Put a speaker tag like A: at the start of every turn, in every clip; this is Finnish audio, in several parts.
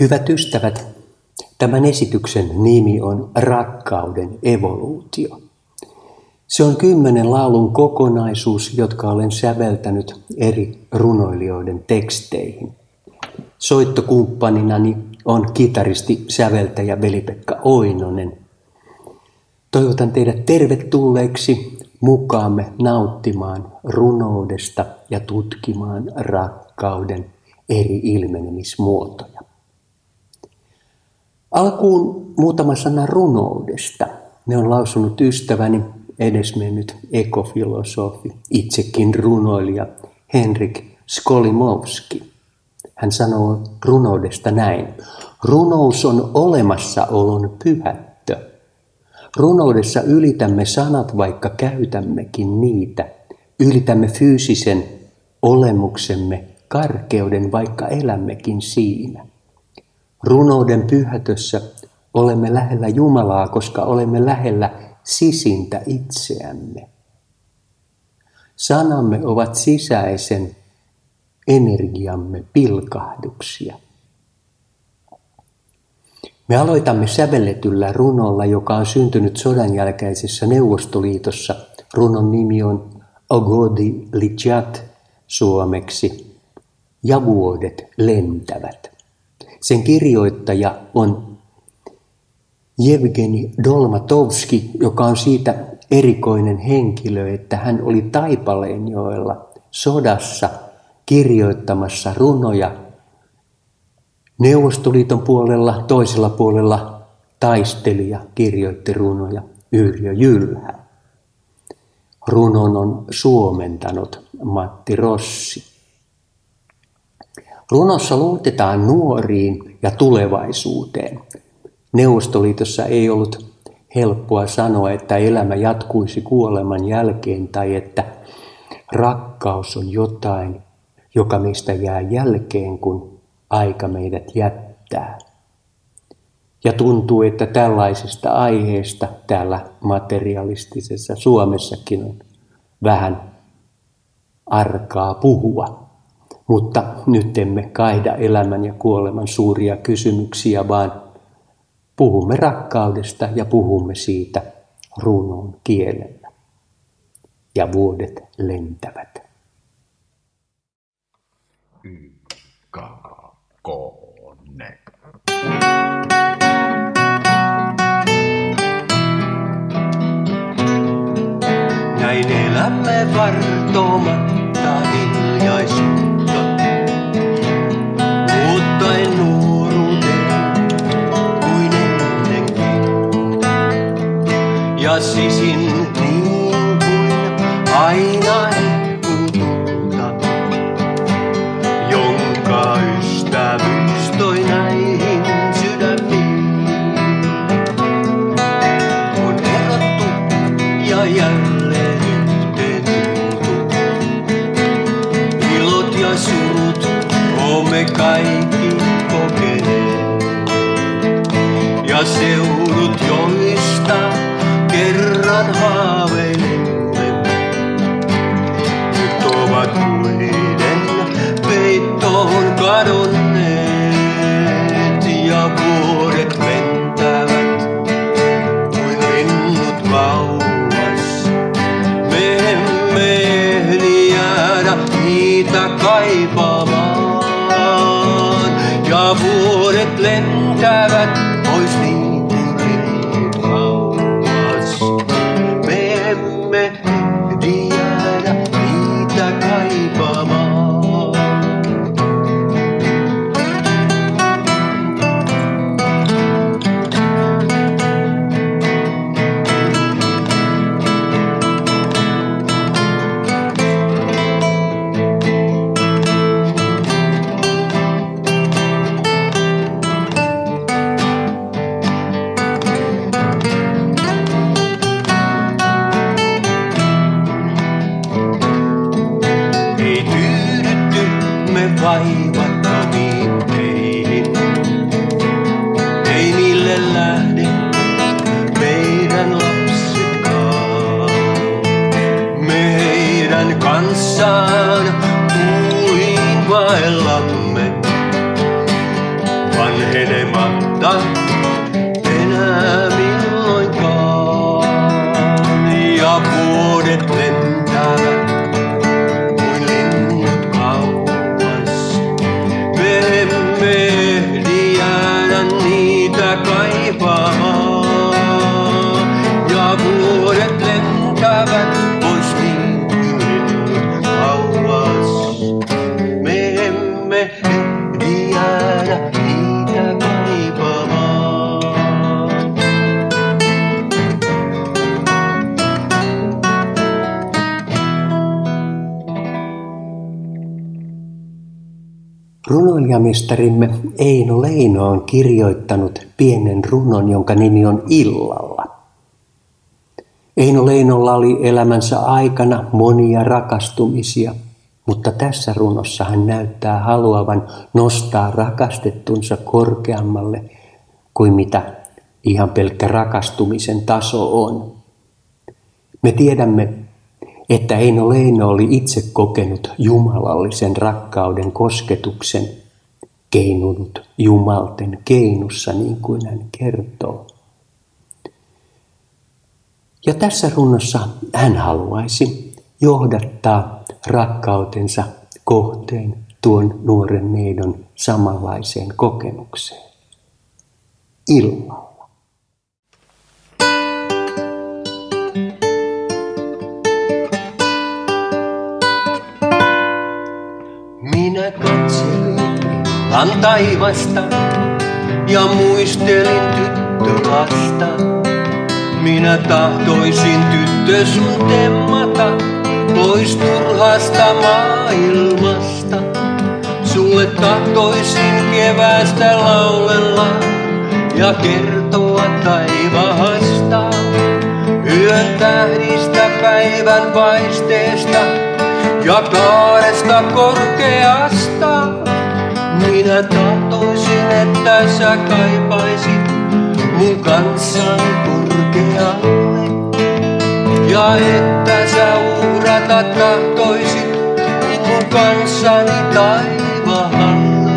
A: Hyvät ystävät, tämän esityksen nimi on Rakkauden evoluutio. Se on kymmenen laulun kokonaisuus, jotka olen säveltänyt eri runoilijoiden teksteihin. Soittokumppaninani on kitaristi, säveltäjä Veli-Pekka Oinonen. Toivotan teidät tervetulleeksi mukaamme nauttimaan runoudesta ja tutkimaan rakkauden eri ilmenemismuotoja. Alkuun muutama sana runoudesta. Ne on lausunut ystäväni edesmennyt ekofilosofi, itsekin runoilija Henrik Skolimowski. Hän sanoo runoudesta näin. Runous on olemassaolon pyhättö. Runoudessa ylitämme sanat, vaikka käytämmekin niitä. Ylitämme fyysisen olemuksemme karkeuden, vaikka elämmekin siinä. Runouden pyhätössä olemme lähellä Jumalaa, koska olemme lähellä sisintä itseämme. Sanamme ovat sisäisen energiamme pilkahduksia. Me aloitamme sävelletyllä runolla, joka on syntynyt sodan jälkeisessä Neuvostoliitossa. Runon nimi on Ogodi Lijat suomeksi ja vuodet lentävät. Sen kirjoittaja on Jevgeni Dolmatovski, joka on siitä erikoinen henkilö, että hän oli Taipaleenjoella sodassa kirjoittamassa runoja Neuvostoliiton puolella, toisella puolella taistelija kirjoitti runoja Yrjö Jylhä. Runon on suomentanut Matti Rossi. Runossa luotetaan nuoriin ja tulevaisuuteen. Neuvostoliitossa ei ollut helppoa sanoa, että elämä jatkuisi kuoleman jälkeen tai että rakkaus on jotain, joka meistä jää jälkeen, kun aika meidät jättää. Ja tuntuu, että tällaisesta aiheesta täällä materialistisessa Suomessakin on vähän arkaa puhua. Mutta nyt emme kaida elämän ja kuoleman suuria kysymyksiä, vaan puhumme rakkaudesta ja puhumme siitä runon kielellä. Ja vuodet lentävät.
B: Kakone.
C: Näin elämme vartomatta hiljaisuutta, Ja sisin niin kuin aina ehkuuta, jonka ystävyys toi näihin sydämiin. On erottu ja jälleen yhteen tultu. Ilot ja surut olemme kaikki kokeneet. Ja joista kerran haaveilimme, kanssaan kuulin vaellamme vanhenematta.
A: Runoilijamestarimme Eino Leino on kirjoittanut pienen runon, jonka nimi on Illalla. Eino Leinolla oli elämänsä aikana monia rakastumisia, mutta tässä runossa hän näyttää haluavan nostaa rakastettunsa korkeammalle kuin mitä ihan pelkkä rakastumisen taso on. Me tiedämme, että Eino Leino oli itse kokenut jumalallisen rakkauden kosketuksen, keinunut jumalten keinussa, niin kuin hän kertoo. Ja tässä runnossa hän haluaisi johdattaa rakkautensa kohteen tuon nuoren neidon samanlaiseen kokemukseen. Illalla.
C: Minä vaan taivasta ja muistelin tyttö lasta. Minä tahtoisin tyttö sun temmata pois turhasta maailmasta. Sulle tahtoisin kevästä laulella ja kertoa taivaasta. Yön tähdistä päivän paisteesta ja kaaresta korkeasta. Minä tahtoisin, että sä kaipaisit mun kanssani korkealle. Ja että sä uhrata tahtoisit mun kanssani taivaalle.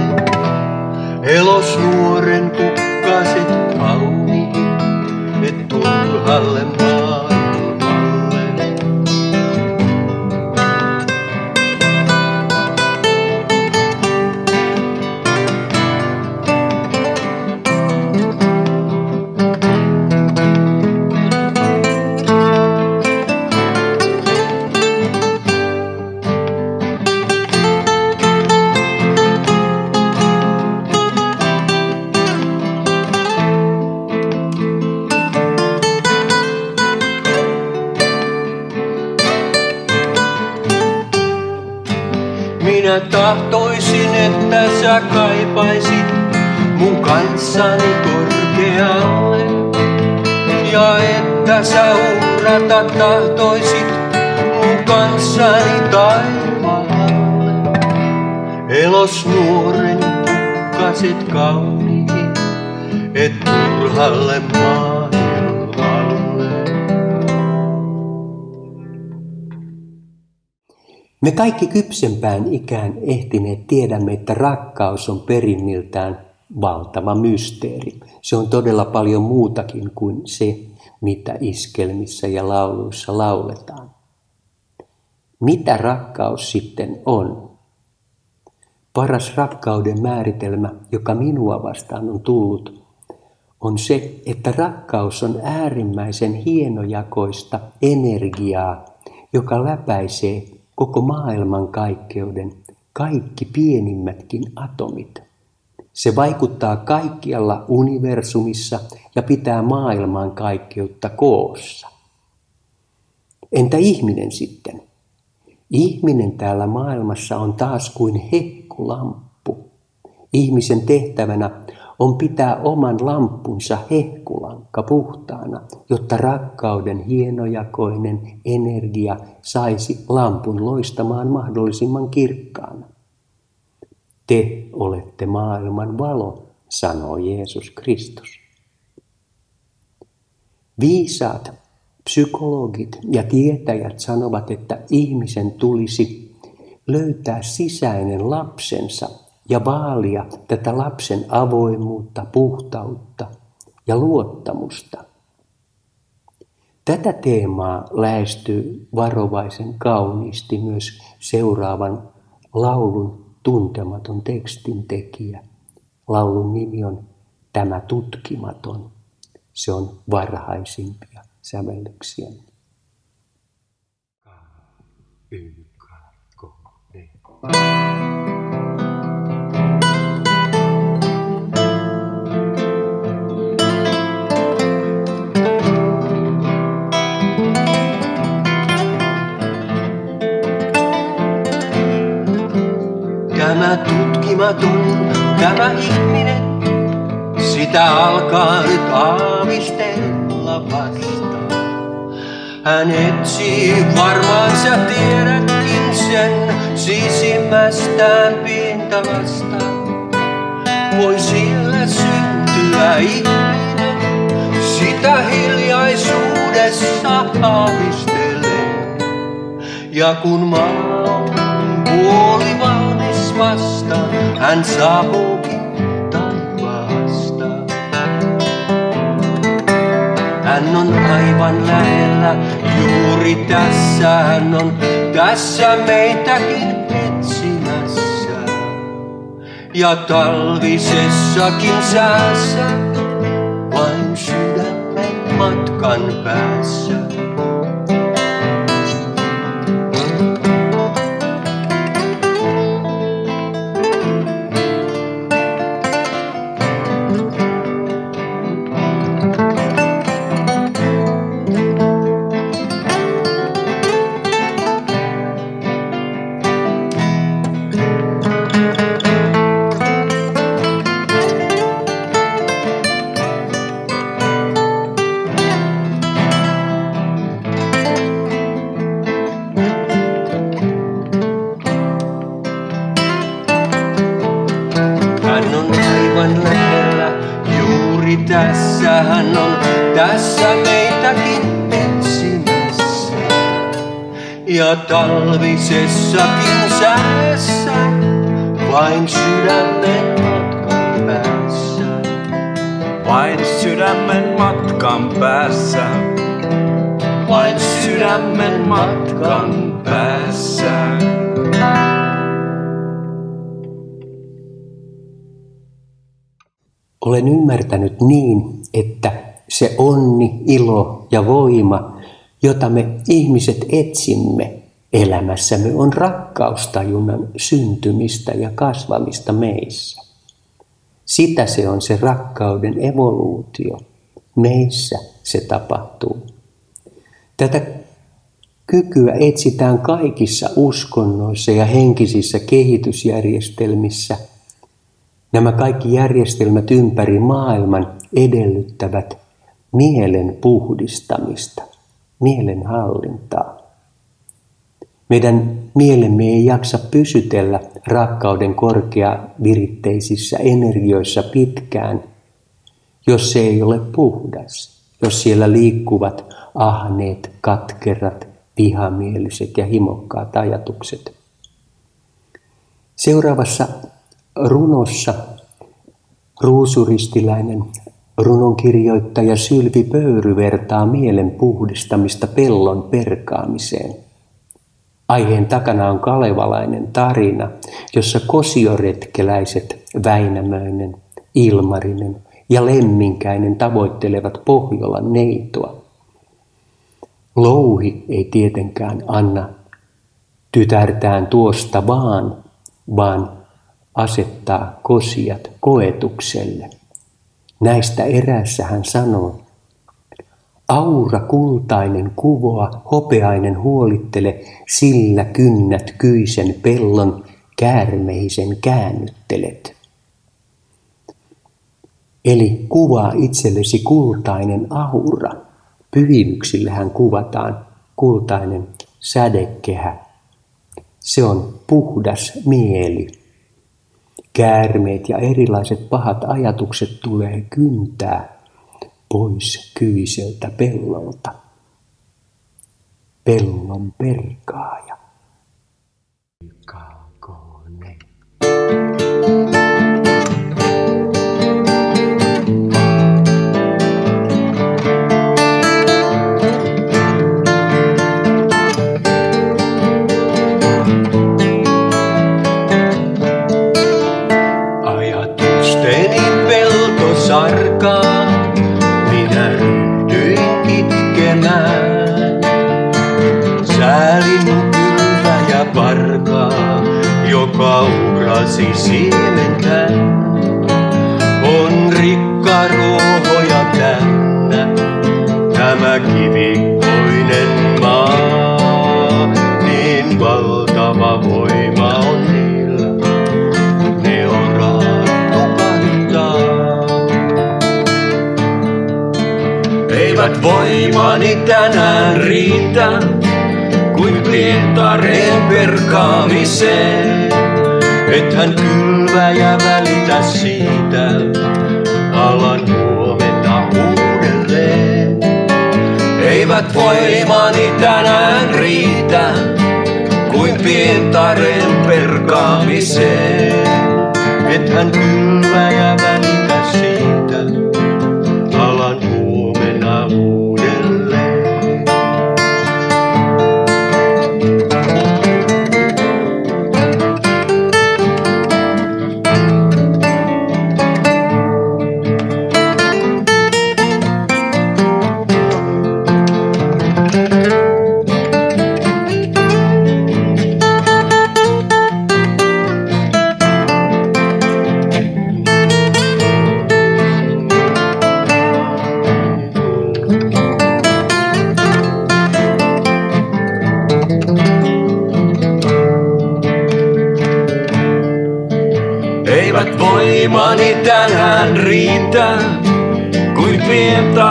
C: Elos nuoren kukkaset kauniin, et turhalle maailmalle. Tahtoisit mun kanssani taivaalle. Elos nuoren kukkaset kauniin, et turhalle maailmalle.
A: Me kaikki kypsempään ikään ehtineet tiedämme, että rakkaus on perimmiltään valtava mysteeri. Se on todella paljon muutakin kuin se, mitä iskelmissä ja lauluissa lauletaan. Mitä rakkaus sitten on? Paras rakkauden määritelmä, joka minua vastaan on tullut, on se, että rakkaus on äärimmäisen hienojakoista energiaa, joka läpäisee koko maailman kaikkeuden, kaikki pienimmätkin atomit. Se vaikuttaa kaikkialla universumissa ja pitää maailman kaikkeutta koossa. Entä ihminen sitten? Ihminen täällä maailmassa on taas kuin hekkulampu. Ihmisen tehtävänä on pitää oman lampunsa hehkulanka puhtaana, jotta rakkauden hienojakoinen energia saisi lampun loistamaan mahdollisimman kirkkaana. Te olette maailman valo, sanoo Jeesus Kristus. Viisaat psykologit ja tietäjät sanovat, että ihmisen tulisi löytää sisäinen lapsensa ja vaalia tätä lapsen avoimuutta, puhtautta ja luottamusta. Tätä teemaa lähestyy varovaisen kauniisti myös seuraavan laulun tuntematon tekstin tekijä. Laulun nimi on Tämä tutkimaton. Se on varhaisimpia sävellyksiä.
C: Tämä tutkimaton varmaan sä tiedätkin sen, sisimmästään pintalasta. Voi sillä syntyä ihminen, sitä hiljaisuudessa aavistelee. Ja kun maa on puoli valmis vasta, hän saapuukin taivaasta. Hän on aivan lähellä, juuri tässä hän on, tässä meitäkin etsimässä. Ja talvisessakin säässä, vain sydämen matkan päässä. Talvisessakin säässä vain sydämen matkan päässä.
B: Vain sydämen matkan päässä.
C: Vain sydämen matkan päässä.
A: Olen ymmärtänyt niin, että se onni, ilo ja voima, jota me ihmiset etsimme elämässämme, on rakkaustajunnan syntymistä ja kasvamista meissä. Sitä se on se rakkauden evoluutio. Meissä se tapahtuu. Tätä kykyä etsitään kaikissa uskonnoissa ja henkisissä kehitysjärjestelmissä – Nämä kaikki järjestelmät ympäri maailman edellyttävät mielen puhdistamista, mielen hallintaa. Meidän mielemme ei jaksa pysytellä rakkauden korkeaviritteisissä energioissa pitkään, jos se ei ole puhdas, jos siellä liikkuvat ahneet, katkerat, vihamieliset ja himokkaat ajatukset. Seuraavassa runossa ruusuristiläinen runonkirjoittaja Sylvi Pöyry vertaa mielen puhdistamista pellon perkaamiseen. Aiheen takana on kalevalainen tarina, jossa kosioretkeläiset Väinämöinen, Ilmarinen ja Lemminkäinen tavoittelevat Pohjolan neitoa. Louhi ei tietenkään anna tytärtään tuosta vaan, vaan asettaa kosijat koetukselle. Näistä erässä hän sanoo, Aura kultainen kuvoa, hopeainen huolittele, sillä kynnät kyisen pellon, käärmeisen käännyttelet. Eli kuvaa itsellesi kultainen aura. Pyhimyksillähän kuvataan kultainen sädekehä. Se on puhdas mieli käärmeet ja erilaiset pahat ajatukset tulee kyntää pois kyiseltä pellolta. Pellon perkaaja.
C: kansi siementään. On rikka ruohoja täynnä tämä kivikkoinen maa. Niin valtava voima on niillä, ne on raattu Eivät voimani tänään riitä, kuin pientareen perkaamiseen. Ethän kylvä ja välitä siitä, alan huomenna uudelleen. Eivät voimani tänään riitä, kuin pientareen perkaamiseen. Ethän kylvä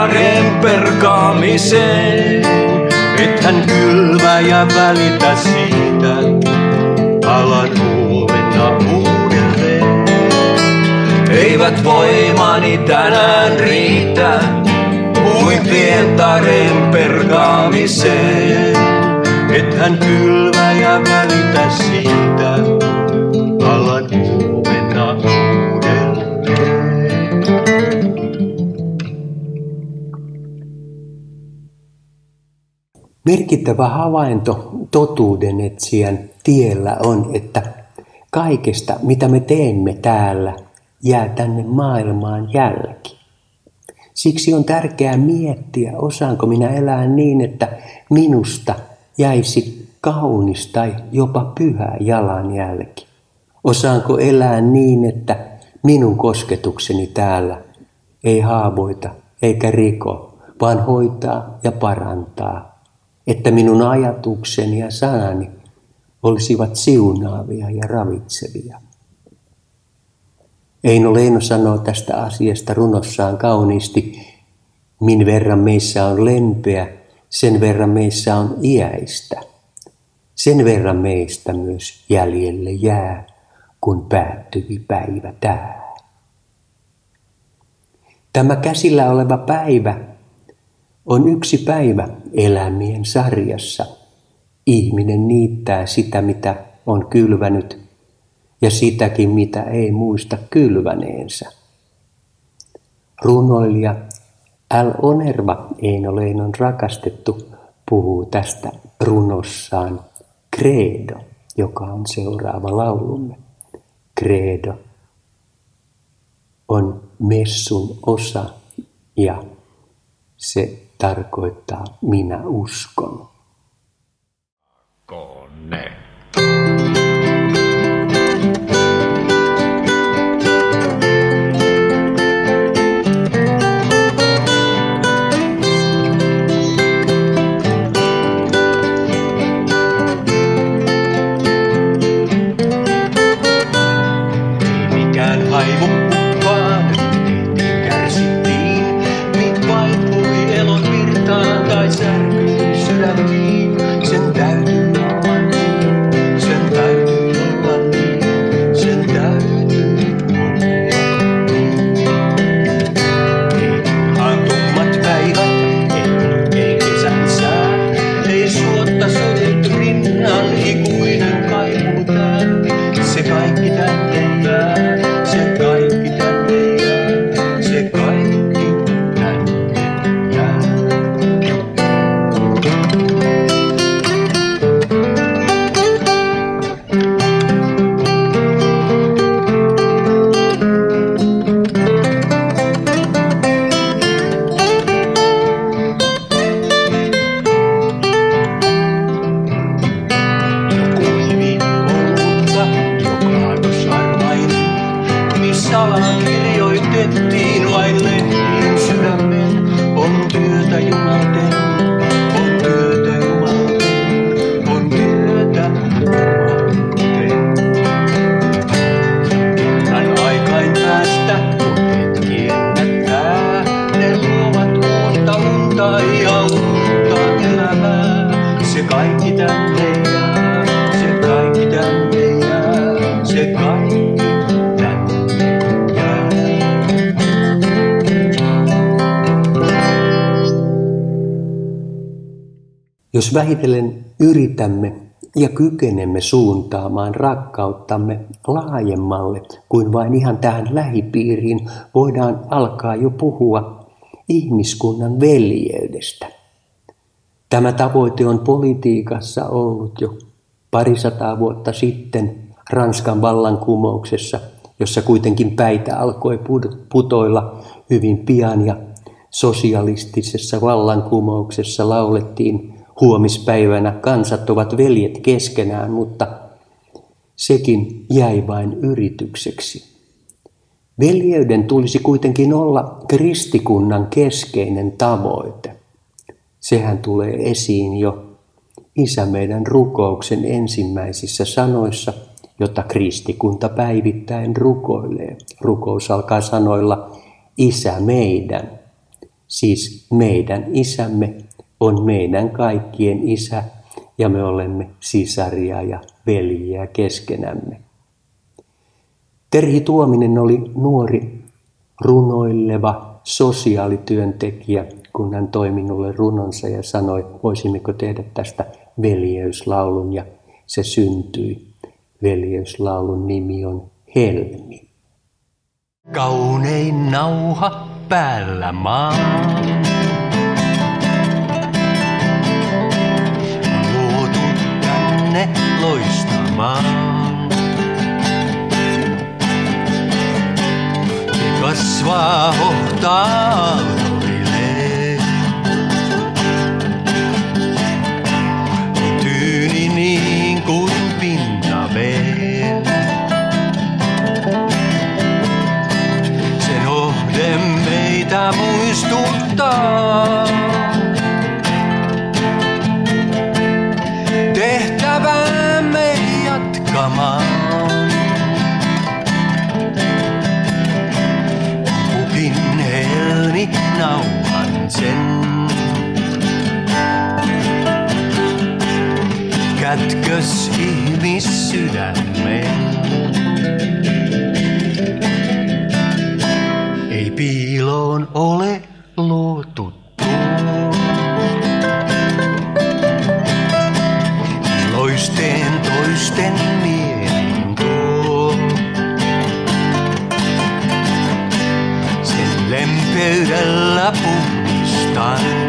C: pientareen perkaamiseen. Ethän kylvä ja välitä siitä, alan huomenna uudelleen. Eivät voimani tänään riitä, kuin pientareen perkaamiseen. Ethän kylvä ja välitä siitä,
A: Merkittävä havainto totuuden etsijän tiellä on, että kaikesta, mitä me teemme täällä, jää tänne maailmaan jälki. Siksi on tärkeää miettiä, osaanko minä elää niin, että minusta jäisi kaunis tai jopa pyhä jalanjälki. Osaanko elää niin, että minun kosketukseni täällä ei haavoita eikä riko, vaan hoitaa ja parantaa, että minun ajatukseni ja sanani olisivat siunaavia ja ravitsevia. Eino Leino sanoo tästä asiasta runossaan kauniisti, min verran meissä on lempeä, sen verran meissä on iäistä. Sen verran meistä myös jäljelle jää, kun päättyvi päivä tää. Tämä käsillä oleva päivä on yksi päivä elämien sarjassa. Ihminen niittää sitä, mitä on kylvänyt, ja sitäkin, mitä ei muista kylväneensä. Runoilija L. Onerva, Eino Leinon rakastettu, puhuu tästä runossaan Credo, joka on seuraava laulumme. Credo on messun osa ja se tarkoittaa minä uskon.
B: Kone.
A: Vähitellen yritämme ja kykenemme suuntaamaan rakkauttamme laajemmalle kuin vain ihan tähän lähipiiriin, voidaan alkaa jo puhua ihmiskunnan veljeydestä. Tämä tavoite on politiikassa ollut jo parisataa vuotta sitten Ranskan vallankumouksessa, jossa kuitenkin päitä alkoi putoilla hyvin pian ja sosialistisessa vallankumouksessa laulettiin huomispäivänä kansat ovat veljet keskenään, mutta sekin jäi vain yritykseksi. Veljeyden tulisi kuitenkin olla kristikunnan keskeinen tavoite. Sehän tulee esiin jo Isä meidän rukouksen ensimmäisissä sanoissa, jota kristikunta päivittäin rukoilee. Rukous alkaa sanoilla Isä meidän, siis meidän isämme on meidän kaikkien isä ja me olemme sisaria ja veljiä keskenämme. Terhi Tuominen oli nuori runoileva sosiaalityöntekijä, kun hän toi minulle runonsa ja sanoi, voisimmeko tehdä tästä veljeyslaulun ja se syntyi. Veljeyslaulun nimi on Helmi.
C: Kaunein nauha päällä maan. Tänne loistamaan. Kasvaa hohtaa Tyyni niin kuin pintavel. Sen ohden meitä muistuttaa. Kätkös ihmis sydämen. Ei piiloon ole luotu Loisteen toisten pöydällä puistan. Ja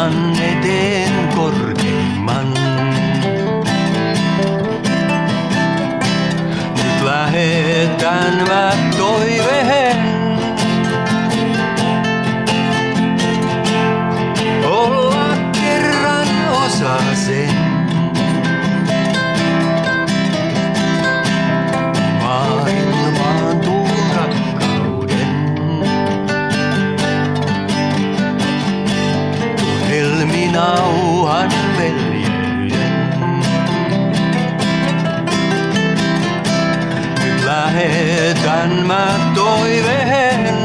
C: kannan eteen korkeimman. Nyt lähetän mä Nyt lähetän mä toiveen.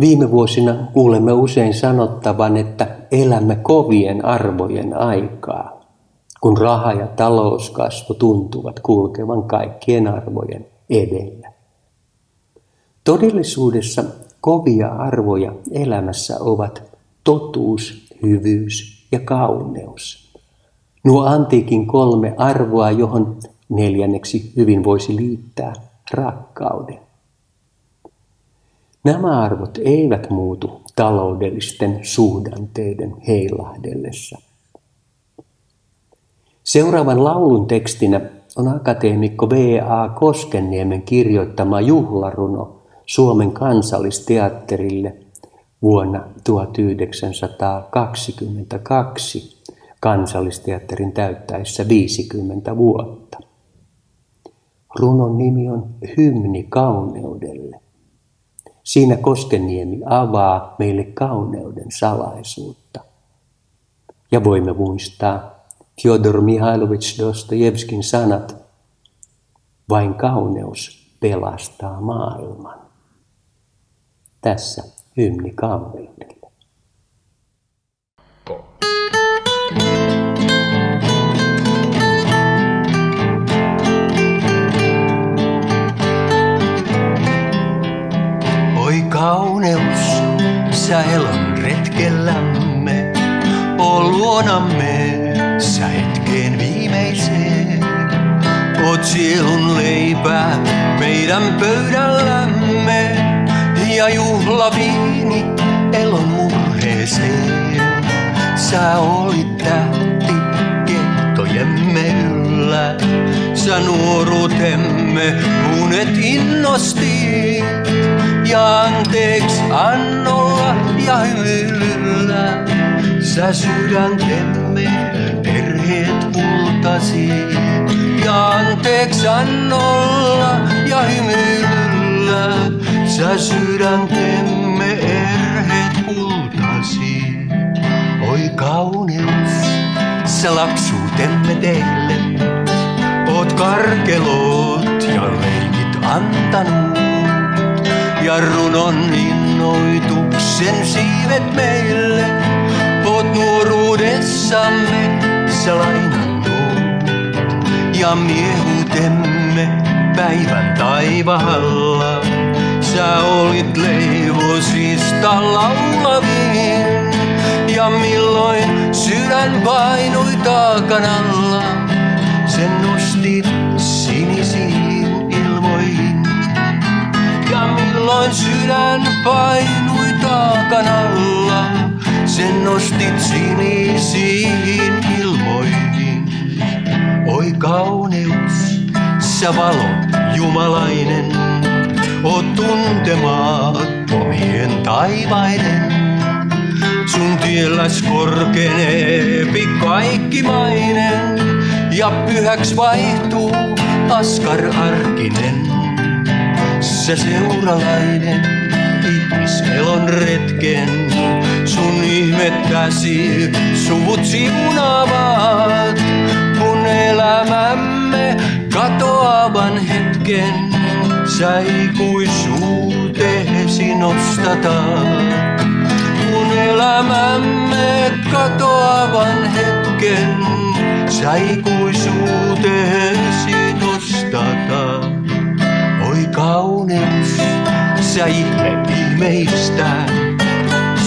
A: Viime vuosina kuulemme usein sanottavan, että elämme kovien arvojen aikaa, kun raha ja talouskasvu tuntuvat kulkevan kaikkien arvojen edellä. Todellisuudessa kovia arvoja elämässä ovat totuus, hyvyys ja kauneus. Nuo antiikin kolme arvoa, johon neljänneksi hyvin voisi liittää rakkauden. Nämä arvot eivät muutu taloudellisten suhdanteiden heilahdellessa. Seuraavan laulun tekstinä on akateemikko V.A. Koskenniemen kirjoittama juhlaruno Suomen kansallisteatterille
D: vuonna 1922 kansallisteatterin täyttäessä 50 vuotta. Runon nimi on Hymni kauneudelle. Siinä Koskeniemi avaa meille kauneuden salaisuutta. Ja voimme muistaa Fyodor Mihailovich Dostojevskin sanat, vain kauneus pelastaa maailman. Tässä hymni kauneudelle.
A: Oi kauneus, sä elon retkellämme, o luonamme, sä hetkeen viimeiseen. Oot sielun leipää meidän pöydällämme ja juhlaviini elon murheeseen. Sä olit tähti kettojemme yllä, sä nuoruutemme unet innosti. Ja anteeksi annolla ja hymyilyllä, sä sydäntemme perheet pultasi. Ja anteeksi annolla ja hymyilyllä, sä sydäntemme erheet pultasi. Oi kauneus, sä lapsuutemme teille, oot karkeloot ja leikit antanut. Ja runon innoituksen siivet meille, oot nuoruudessamme sä lainannut. Ja miehuutemme päivän taivahalla, sä olit leivosista laulavin. Ja milloin sydän painui taakan alla, sen nostit Ja milloin sydän painui taakan alla, sen nostit sinisiin ilmoihin. Oi kauneus, sä valo jumalainen, oot tuntemattomien taivaiden. Sun tielläs korkenee kaikki mainen ja pyhäks vaihtuu Askar Arkinen. Sä seuralainen ihmiselon retken, sun ihmettäsi suvut siunaavat, kun elämämme katoavan hetken. Sä ikuisuuteesi nostatat kun elämämme katoavan hetken, sä ikuisuuteesi sä ihme ihmeistä,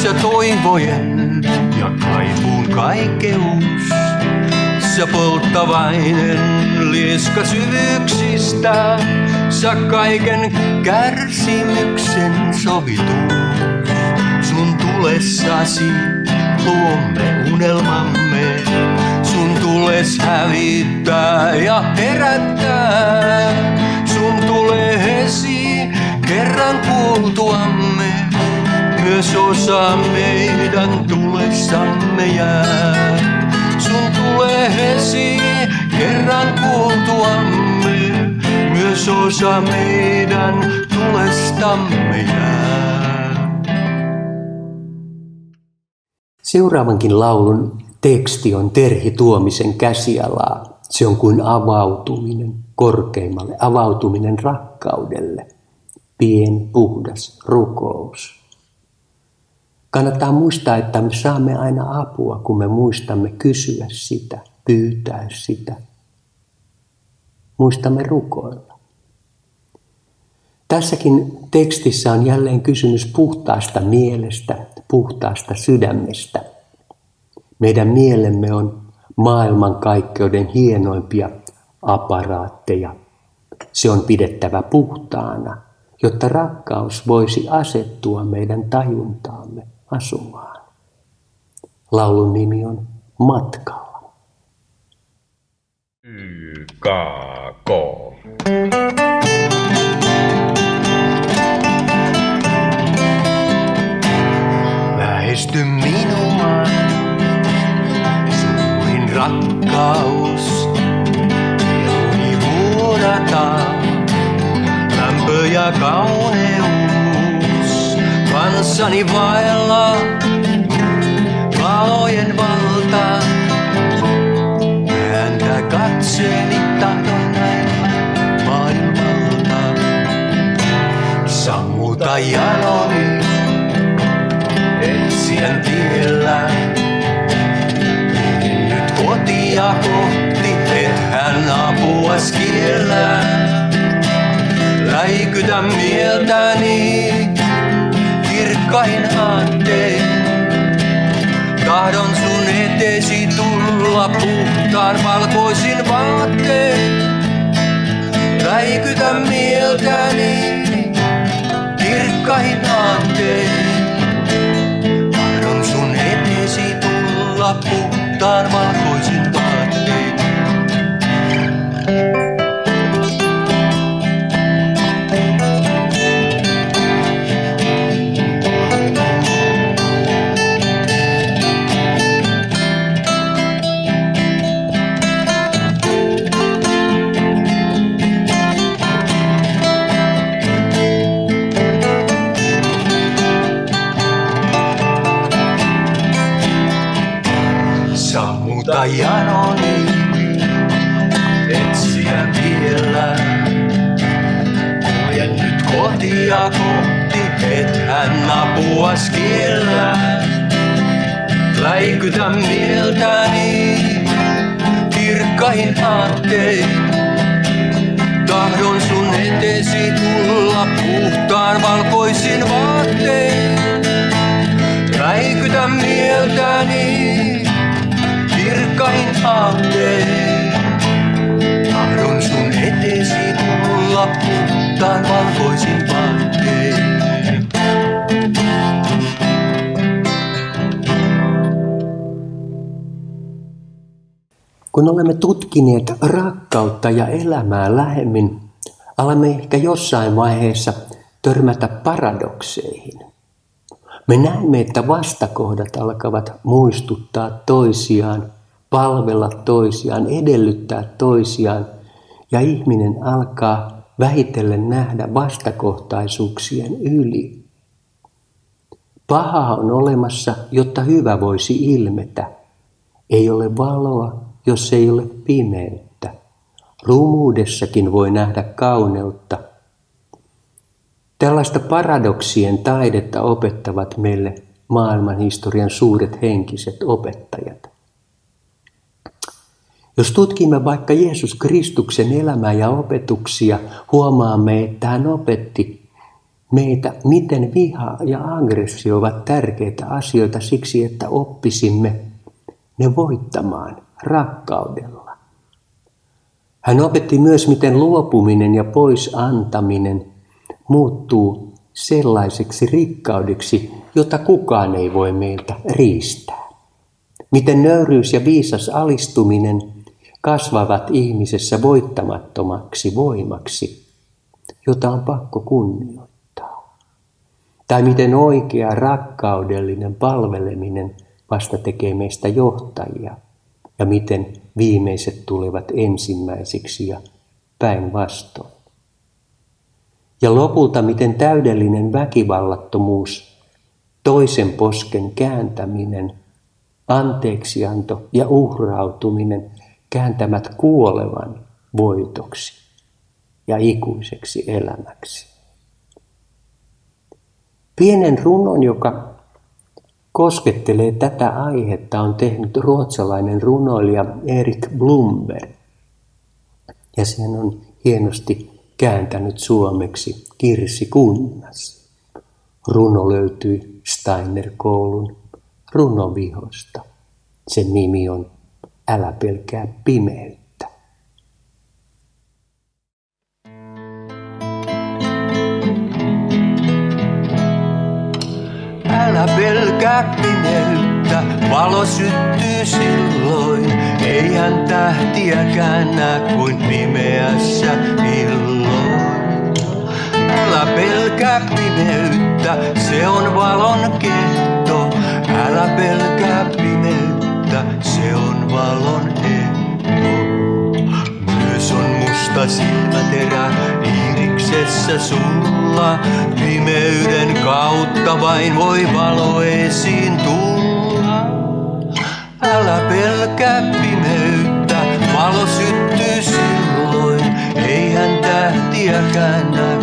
A: sä toivojen ja kaipuun kaikeus. Sä polttavainen lieska syvyyksistä, sä kaiken kärsimyksen sovituus sun tulessasi luomme unelmamme. Sun tules hävittää ja herättää. Kerran kuultuamme. Myös osa meidän tulessamme jää. Sun tulehesi kerran kuultuamme. Myös osa meidän tulestamme jää.
D: Seuraavankin laulun teksti on Terhi Tuomisen käsialaa. Se on kuin avautuminen korkeimmalle, avautuminen rakkaudelle. Pien, puhdas rukous. Kannattaa muistaa, että me saamme aina apua, kun me muistamme kysyä sitä, pyytää sitä. Muistamme rukoilla. Tässäkin tekstissä on jälleen kysymys puhtaasta mielestä, puhtaasta sydämestä. Meidän mielemme on maailmankaikkeuden hienoimpia aparaatteja. Se on pidettävä puhtaana, jotta rakkaus voisi asettua meidän tajuntaamme asumaan. Laulun nimi on Matkalla.
B: YKK.
C: Lähesty minua, suurin rakkaus, ilmi vuodataan ja kauneus. Kanssani vaella valojen valta. Ääntä katseeni tahdon näin maailmalta. Sammuta jaloni etsien tiellä. Nyt kotia kohti, et hän apua skiellä. Läikytä mieltäni kirkkain aattein. Tahdon sun eteesi tulla puhtaan valkoisin vaattein. Läikytä mieltäni kirkkain aattein. Tahdon sun eteesi tulla puhtaan valkoisin kotia kohti, hän apua skiellä. Läikytä mieltäni kirkkain aattein. Tahdon sun eteesi tulla puhtaan valkoisin vaattein. Räikytä mieltäni kirkkain aattein. Tahdon sun eteesi tulla puhtaan valkoisin vaattein.
A: Kun olemme tutkineet rakkautta ja elämää lähemmin, alamme ehkä jossain vaiheessa törmätä paradokseihin. Me näemme, että vastakohdat alkavat muistuttaa toisiaan, palvella toisiaan, edellyttää toisiaan, ja ihminen alkaa vähitellen nähdä vastakohtaisuuksien yli. Paha on olemassa, jotta hyvä voisi ilmetä. Ei ole valoa, jos ei ole pimeyttä. Rumuudessakin voi nähdä kauneutta. Tällaista paradoksien taidetta opettavat meille maailman historian suuret henkiset opettajat. Jos tutkimme vaikka Jeesus Kristuksen elämää ja opetuksia, huomaamme, että hän opetti meitä, miten viha ja aggressio ovat tärkeitä asioita siksi, että oppisimme ne voittamaan rakkaudella. Hän opetti myös, miten luopuminen ja pois antaminen muuttuu sellaiseksi rikkaudeksi, jota kukaan ei voi meiltä riistää. Miten nöyryys ja viisas alistuminen kasvavat ihmisessä voittamattomaksi voimaksi, jota on pakko kunnioittaa. Tai miten oikea rakkaudellinen palveleminen vasta tekee meistä johtajia ja miten viimeiset tulevat ensimmäisiksi ja päinvastoin. Ja lopulta miten täydellinen väkivallattomuus, toisen posken kääntäminen, anteeksianto ja uhrautuminen kääntämät kuolevan voitoksi ja ikuiseksi elämäksi. Pienen runon, joka koskettelee tätä aihetta, on tehnyt ruotsalainen runoilija Erik Blumberg. Ja sen on hienosti kääntänyt suomeksi Kirsi Kunnas. Runo löytyy Steiner-koulun runovihosta. Sen nimi on Älä pelkää pimeyttä.
C: Älä pelkää pimeyttä, valo syttyy silloin. Eihän tähtiäkään näe kuin pimeässä illoin. Älä pelkää pimeyttä, se on valon kehto. Älä pelkää pimeyttä, se on valon ehto. Myös on musta silmäterä,
A: ikuisessa sulla. Pimeyden kautta vain voi valo esiin tulla. Älä pelkää pimeyttä, valo syttyy silloin. Eihän tähtiäkään näe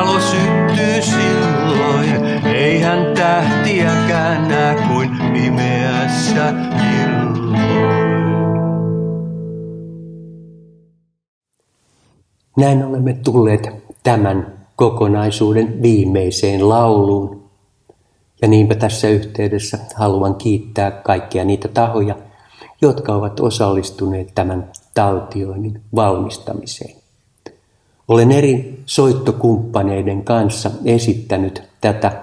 A: valo syttyy silloin. Eihän tähtiäkään näe kuin pimeässä.
E: Näin olemme tulleet tämän kokonaisuuden viimeiseen lauluun. Ja niinpä tässä yhteydessä haluan kiittää kaikkia niitä tahoja, jotka ovat osallistuneet tämän taltioinnin valmistamiseen. Olen eri soittokumppaneiden kanssa esittänyt tätä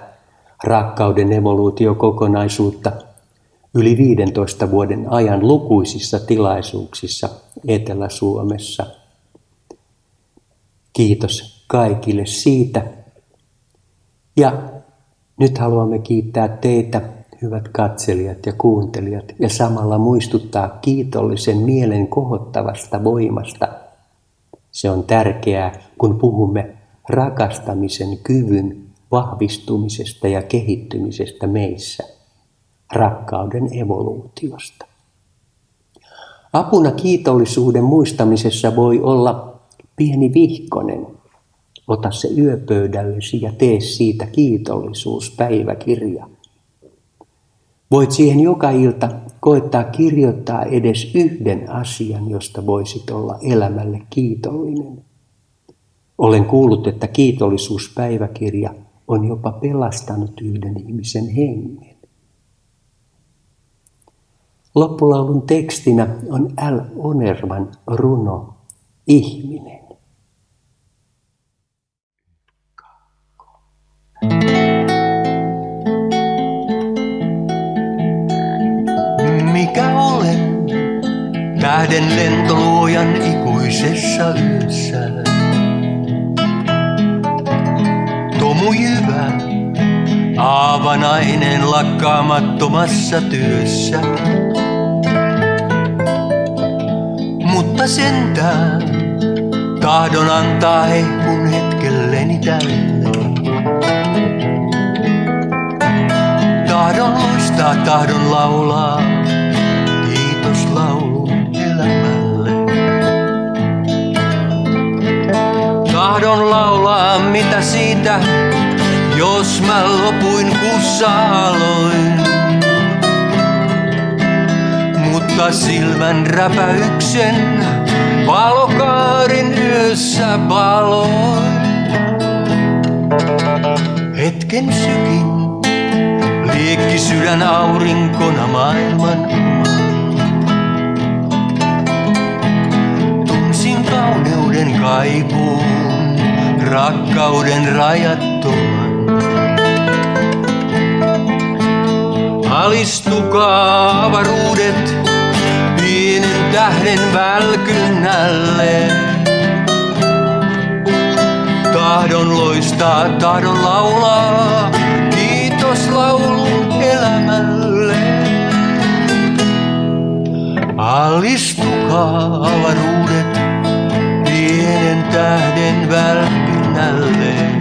E: rakkauden evoluutiokokonaisuutta yli 15 vuoden ajan lukuisissa tilaisuuksissa Etelä-Suomessa. Kiitos kaikille siitä. Ja nyt haluamme kiittää teitä, hyvät katselijat ja kuuntelijat, ja samalla muistuttaa kiitollisen mielen kohottavasta voimasta. Se on tärkeää, kun puhumme rakastamisen kyvyn vahvistumisesta ja kehittymisestä meissä, rakkauden evoluutiosta. Apuna kiitollisuuden muistamisessa voi olla pieni vihkonen. Ota se yöpöydällesi ja tee siitä kiitollisuuspäiväkirja. Voit siihen joka ilta koettaa kirjoittaa edes yhden asian, josta voisit olla elämälle kiitollinen. Olen kuullut, että kiitollisuuspäiväkirja on jopa pelastanut yhden ihmisen hengen. Loppulaulun tekstinä on L. Onervan runo Ihminen.
A: Tähden lentoluojan ikuisessa yössä? Tomu jyvä, aavanainen lakkaamattomassa työssä. Mutta sentään tahdon antaa hehkun hetkelleni tälle. Tahdon loistaa, tahdon laulaa, kiitos laulu Tahdon laulaa, mitä siitä, jos mä lopuin kussa aloin. Mutta silmän räpäyksen valokaarin yössä paloin. Hetken sykin Liekki sydän aurinkona maailman Tunsin kauneuden kaipuun, rakkauden rajattoman. Alistukaa avaruudet pienen tähden välkynnälle. Tahdon loistaa, tahdon laulaa, kiitos laulun elämälle. Alistukaa avaruudet pienen tähden välkynnälle. tarde.